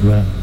on the meter ground.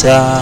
Sun.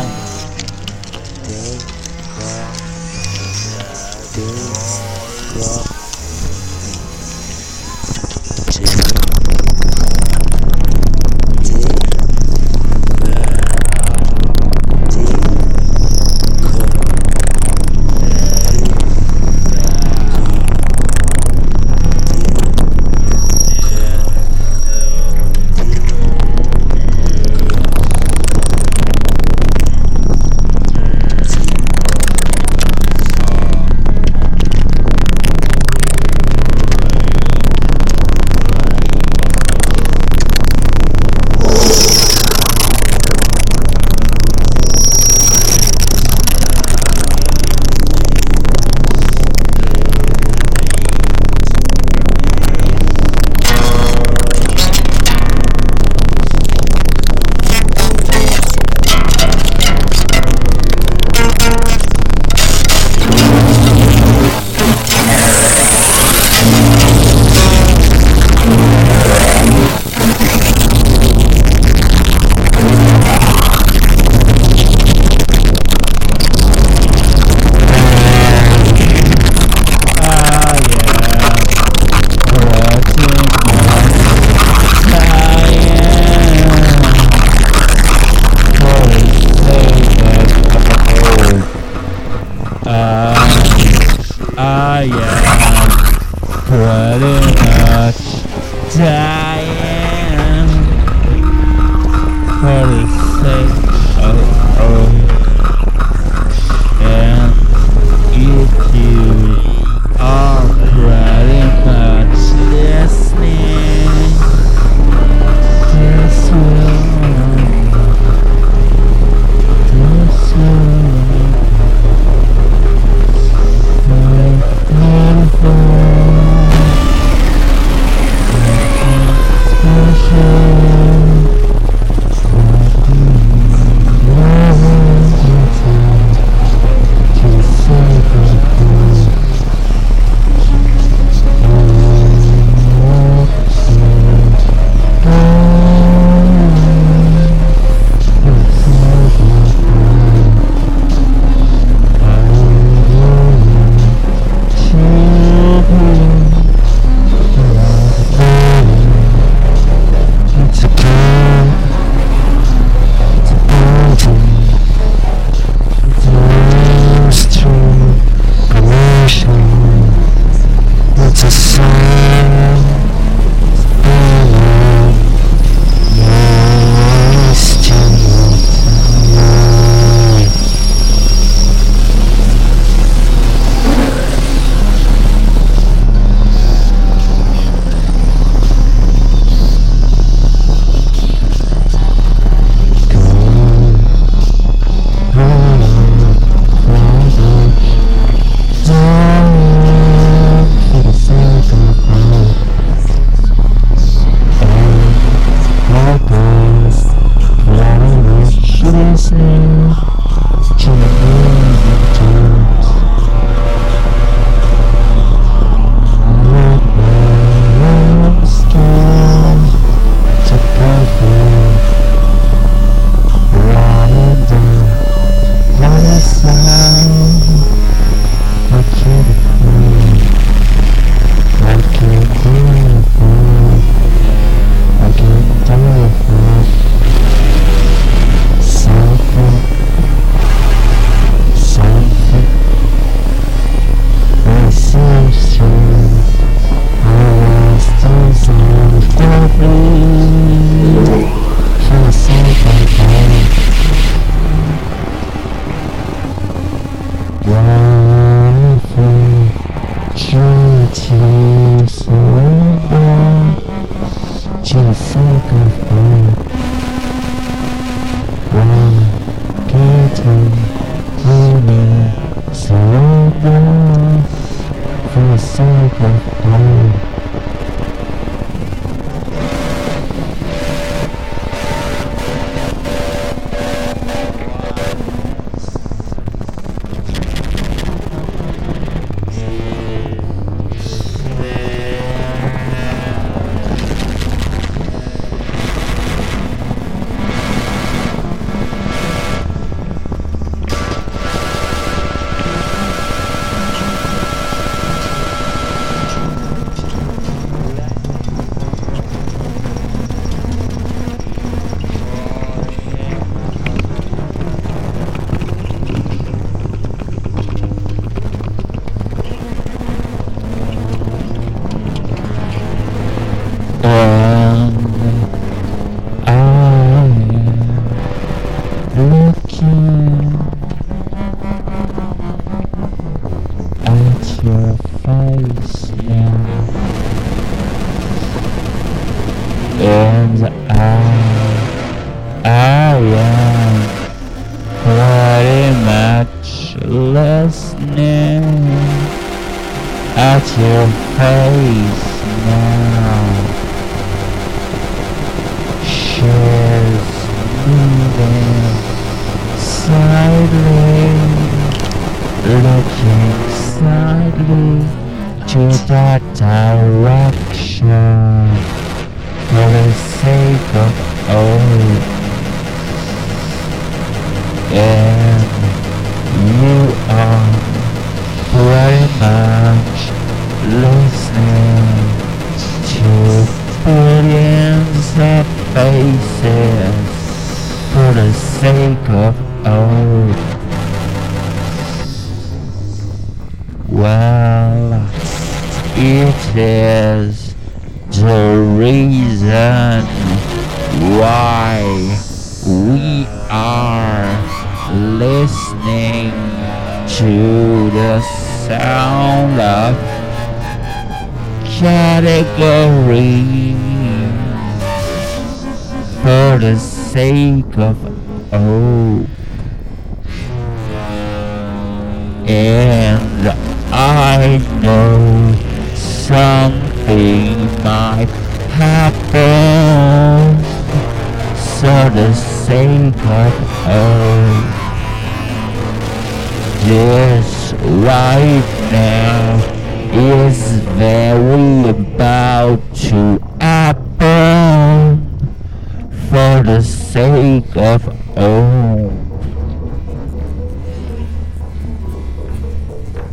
for the sake of oh.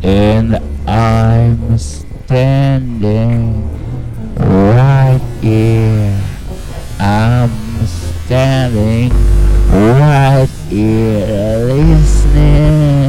And I'm standing right here. I'm standing right here listening.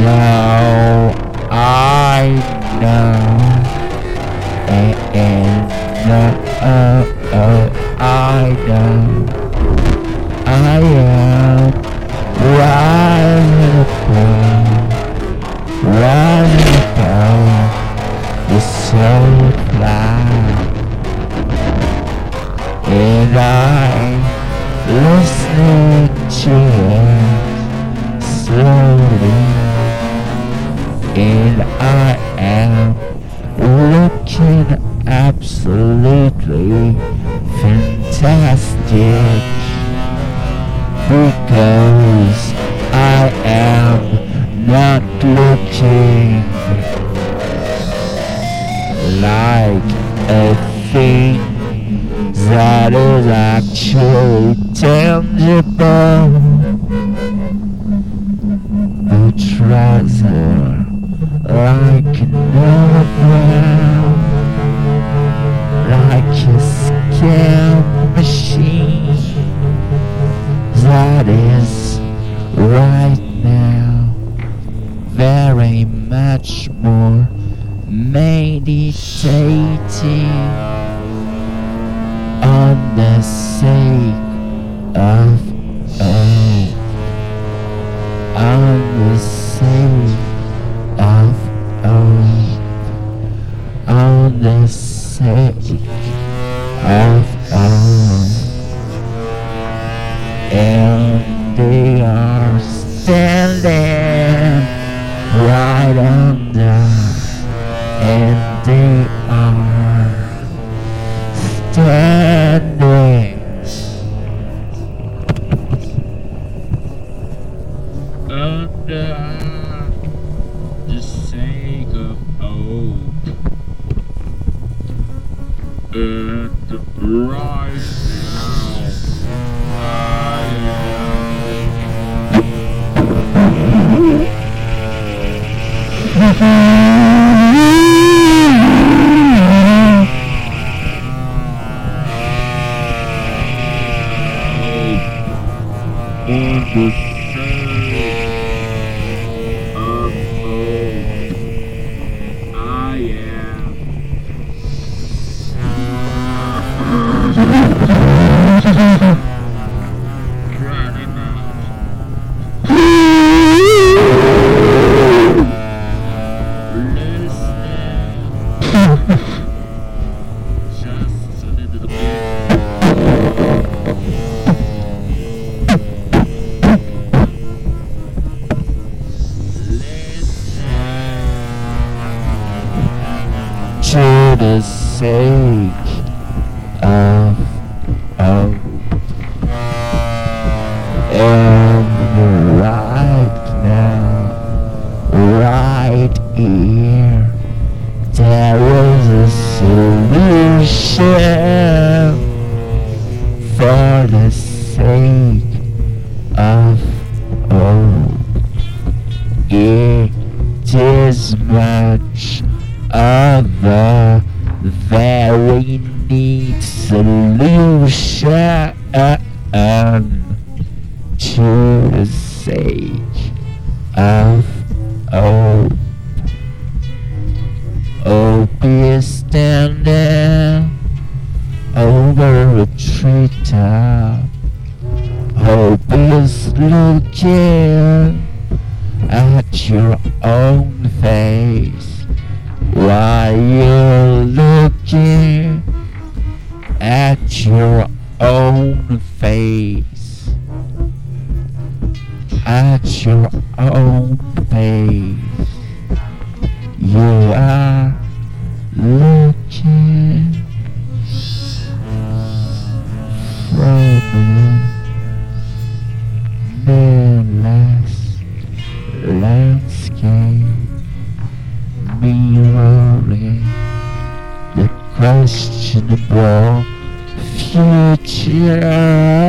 No, I know. at your own pace. You are looking from the last landscape mirroring the questionable future.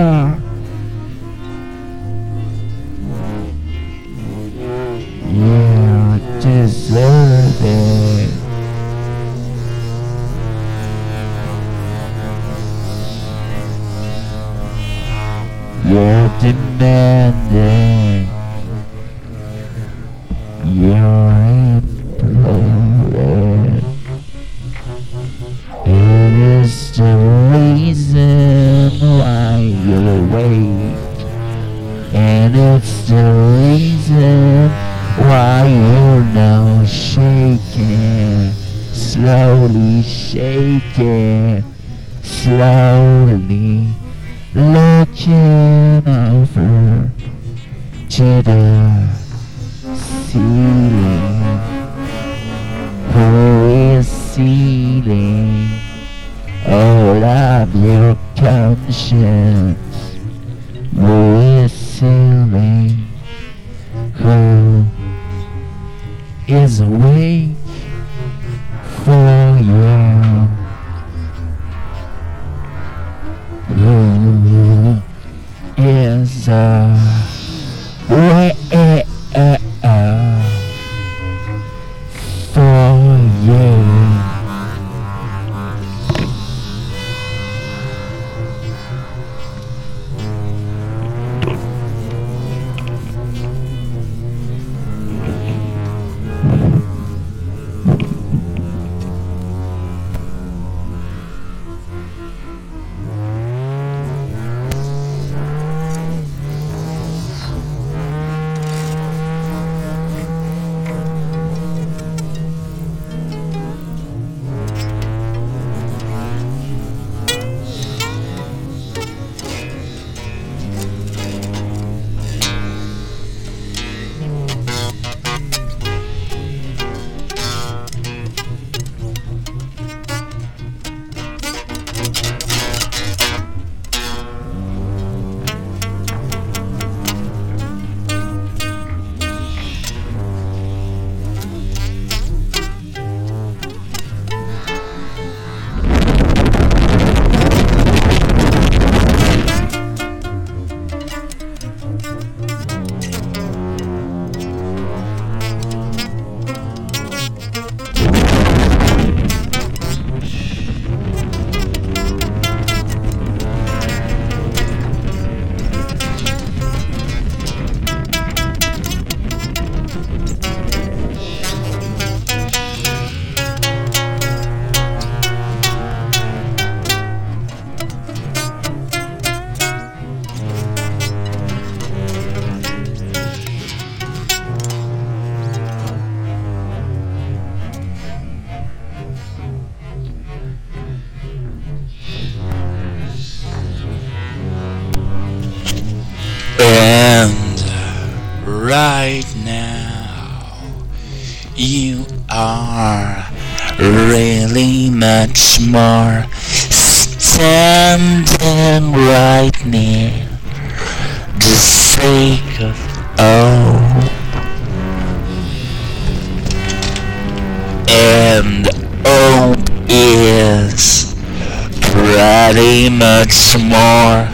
Much more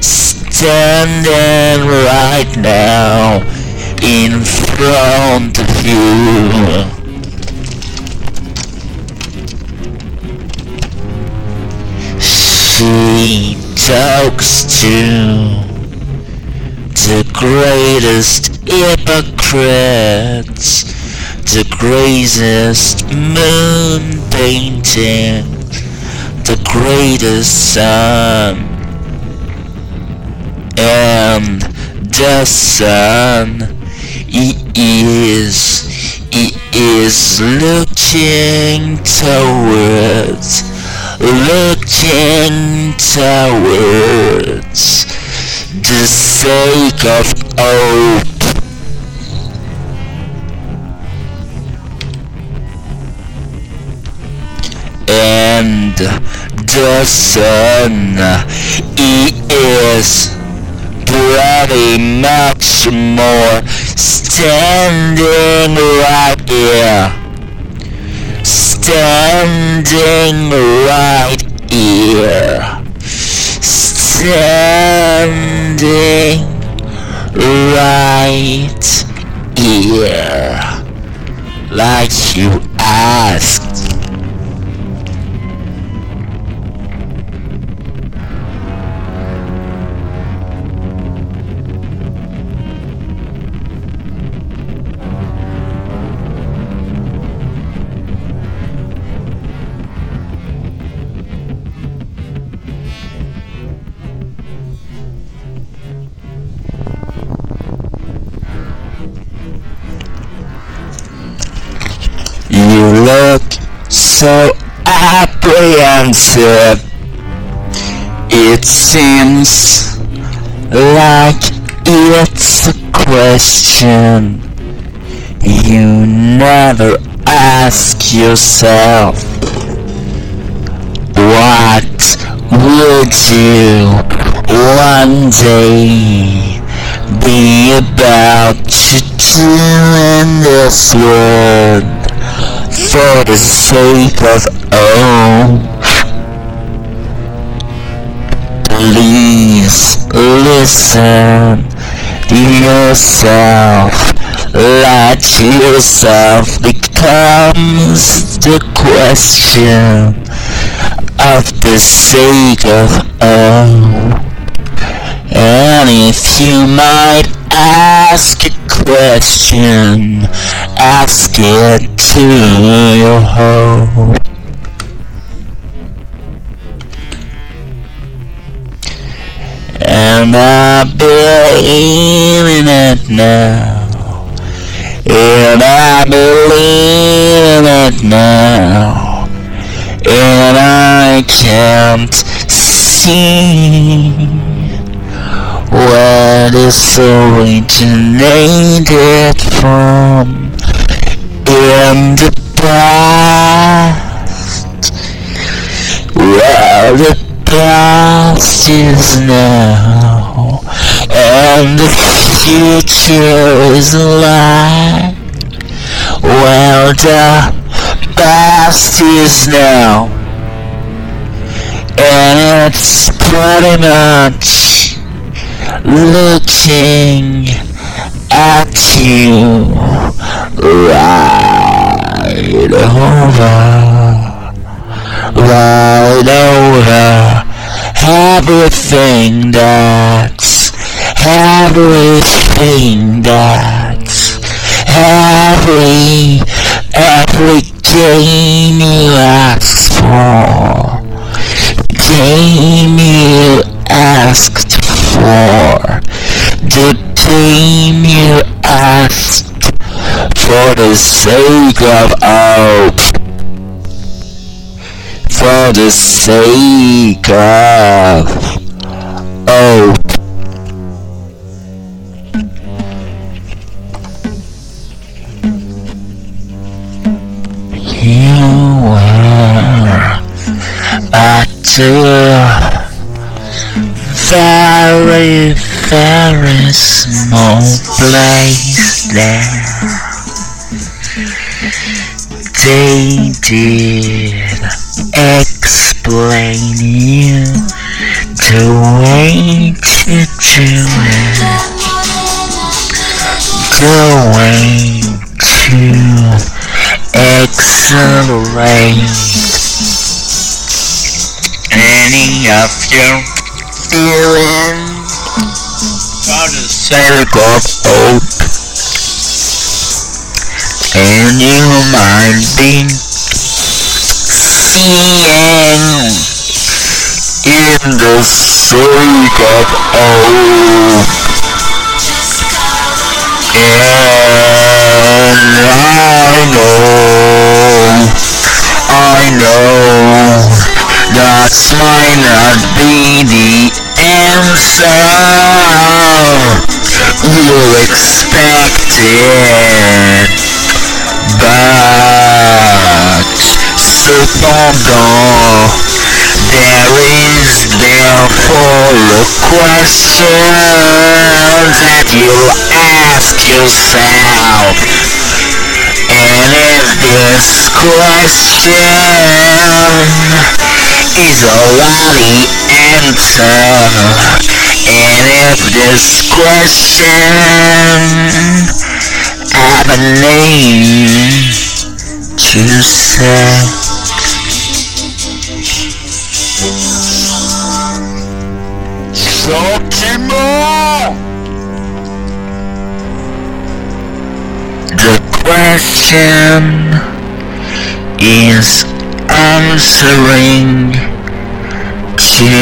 standing right now in front of you. She talks to the greatest hypocrites, the greatest moon painting, the greatest um, um, sun and the sun um, he is he is looking towards looking towards the sake of hope. And the sun he is pretty much more standing right here. Standing right here. Standing right here. Like you asked. So apprehensive. It seems like it's a question you never ask yourself. What would you one day be about to do in this world for the sake of oh Please listen to yourself. Let yourself becomes the question of the sake of oh. And if you might ask a question, ask it to your hope. And I believe in it now. And I believe in it now. And I can't see where this originated from in the past. Where the past is now, and the future is lie. Well, the past is now, and it's pretty much looking at you right over. Right over everything that's everything that's every every game you the sake of hope for the sake of hope. You at a very, very small place there. They did explain you the way to do it. The way to accelerate any of your feelings for the sake of. And you be seeing in the sake of hope. And I know, I know, that might not be the answer. You expected, but cependant, there is therefore a question that you'll ask yourself. And if this question is already answered, and if this question have a name to say. Sentiment! The question is answering to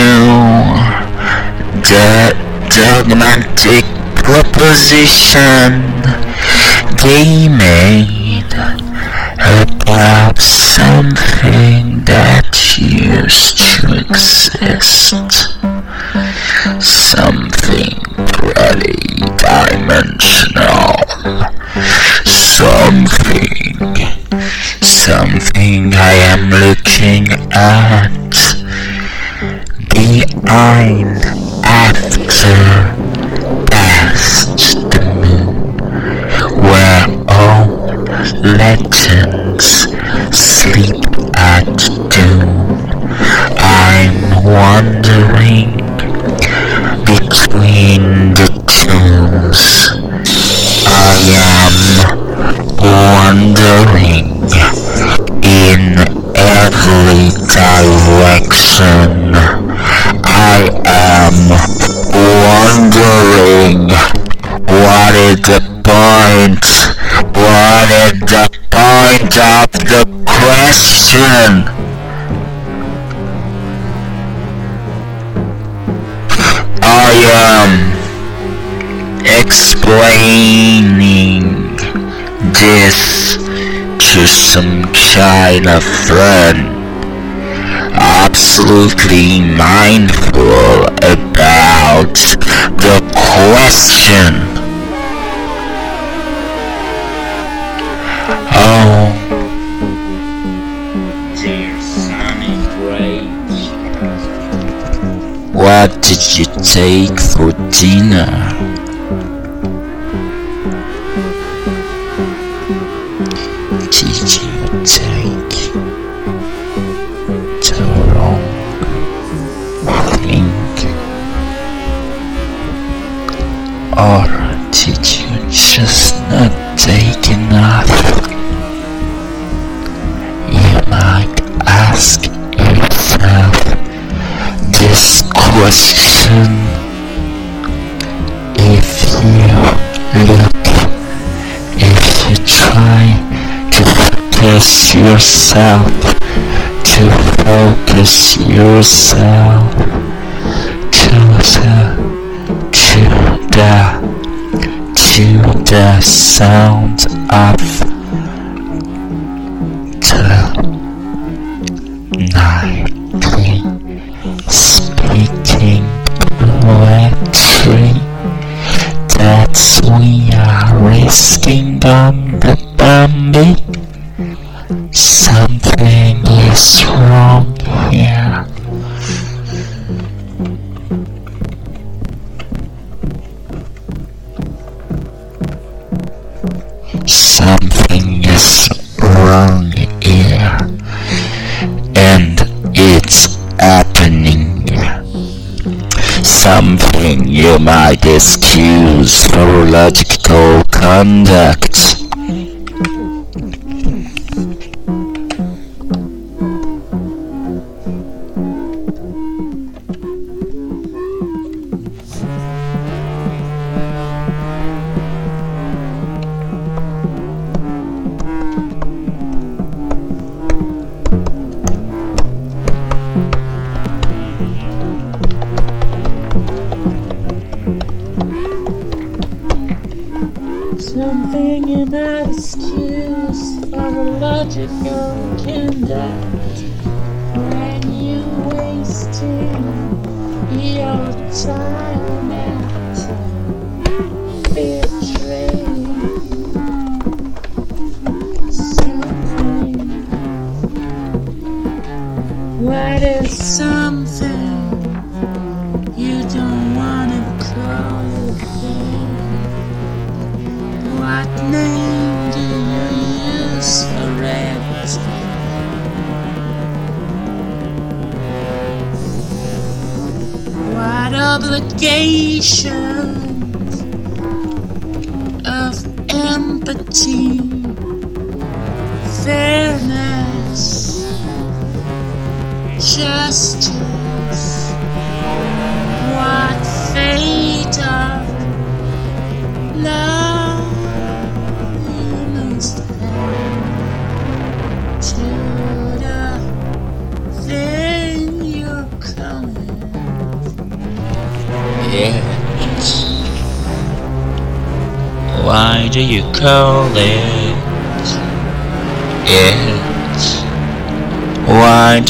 the dogmatic proposition made about something that used to exist. Something pretty dimensional. Something. Something I am looking at. Behind, after, past legends sleep at doom. I'm wandering between the tombs. I am wandering in every direction. I am wondering what is the point? Is the point of the question? I am explaining this to some of friend absolutely mindful about the question. What did you take for dinner? Yourself the, to the, to the sound of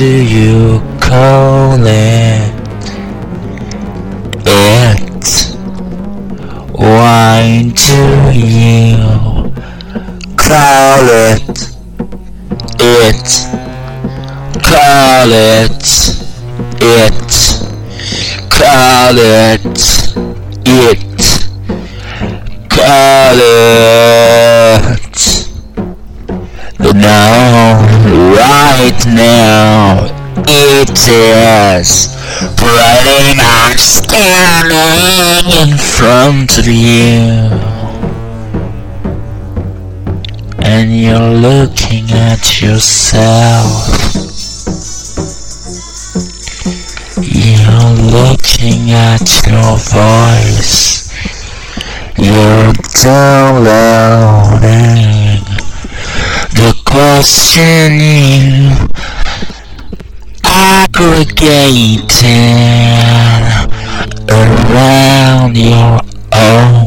do in front of you. And you're looking at yourself. You're looking at your voice. You're downloading the question you aggregated around your hope,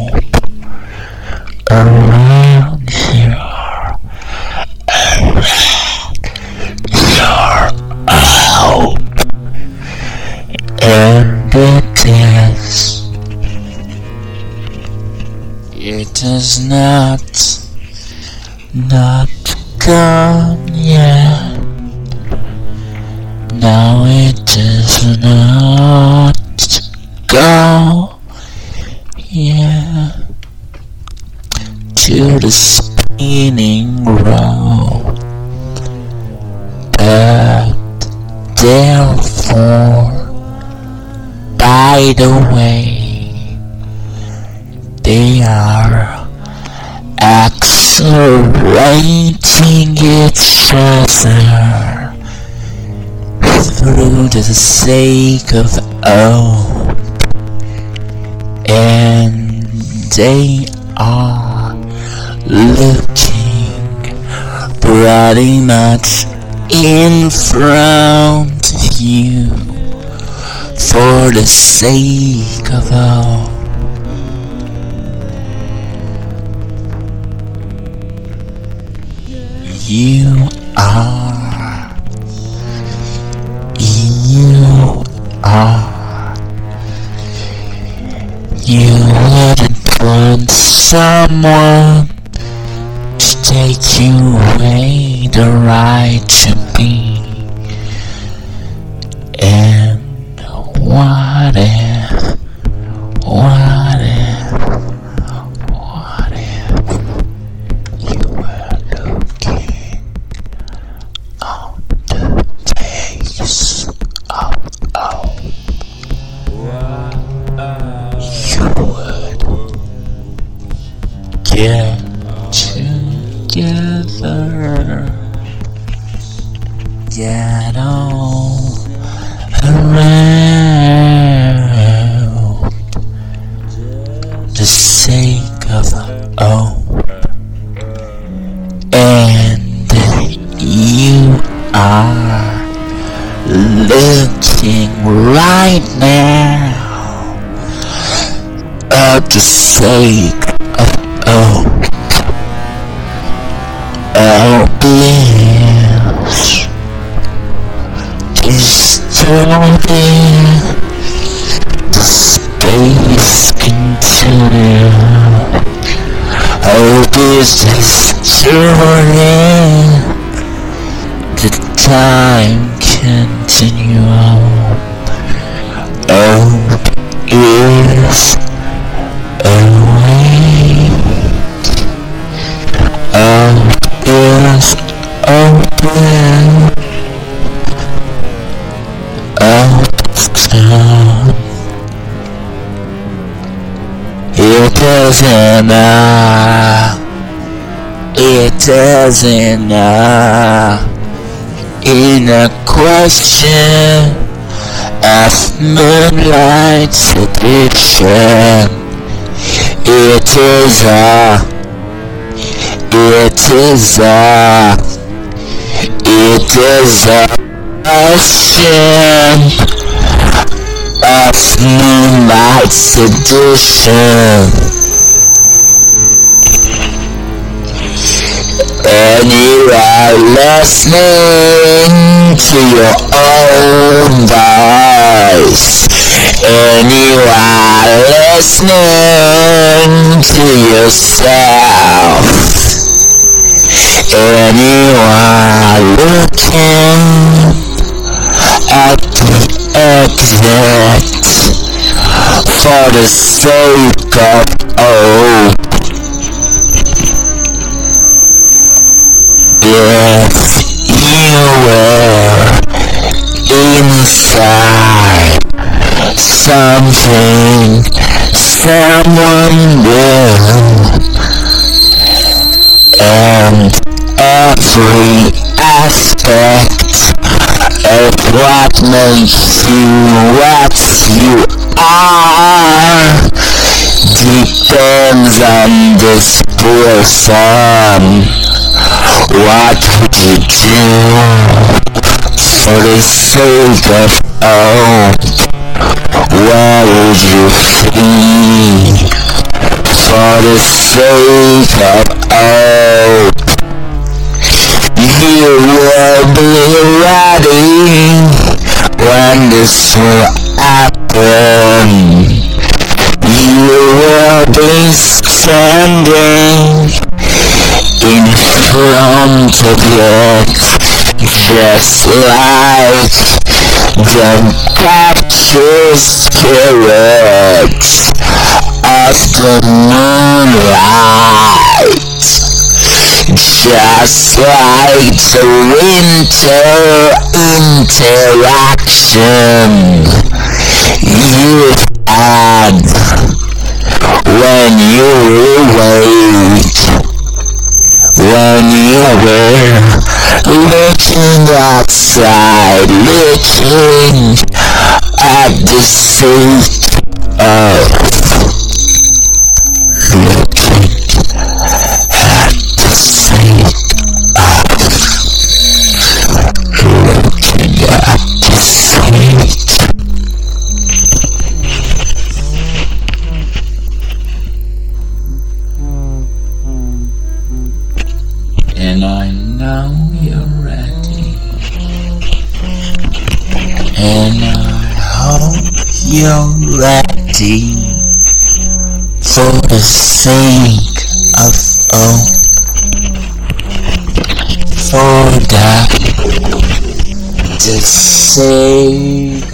sake of hope, and they are looking pretty much in front of you for the sake of hope. You are. You wouldn't want someone to take you away the right to be. Uh, it isn't uh, in a question of moonlight's addiction. It is a, it is a, it is a question of moonlight's addiction. Are listening to your own voice. Are listening to yourself. And you are looking at the exit for the sake of hope. Yes, you were inside something, someone new, and every aspect of what makes you what you are depends on this person. What would you do for the sake of hope? Where would you flee for the sake of hope? You will be ready when this will happen. You will be standing front of it, just like the captured spirits of the moonlight. Just like the winter interaction you had when you wait when you were looking outside, looking at the sea of looking at the Oh, sake of hope. For the, the sake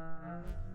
Bye.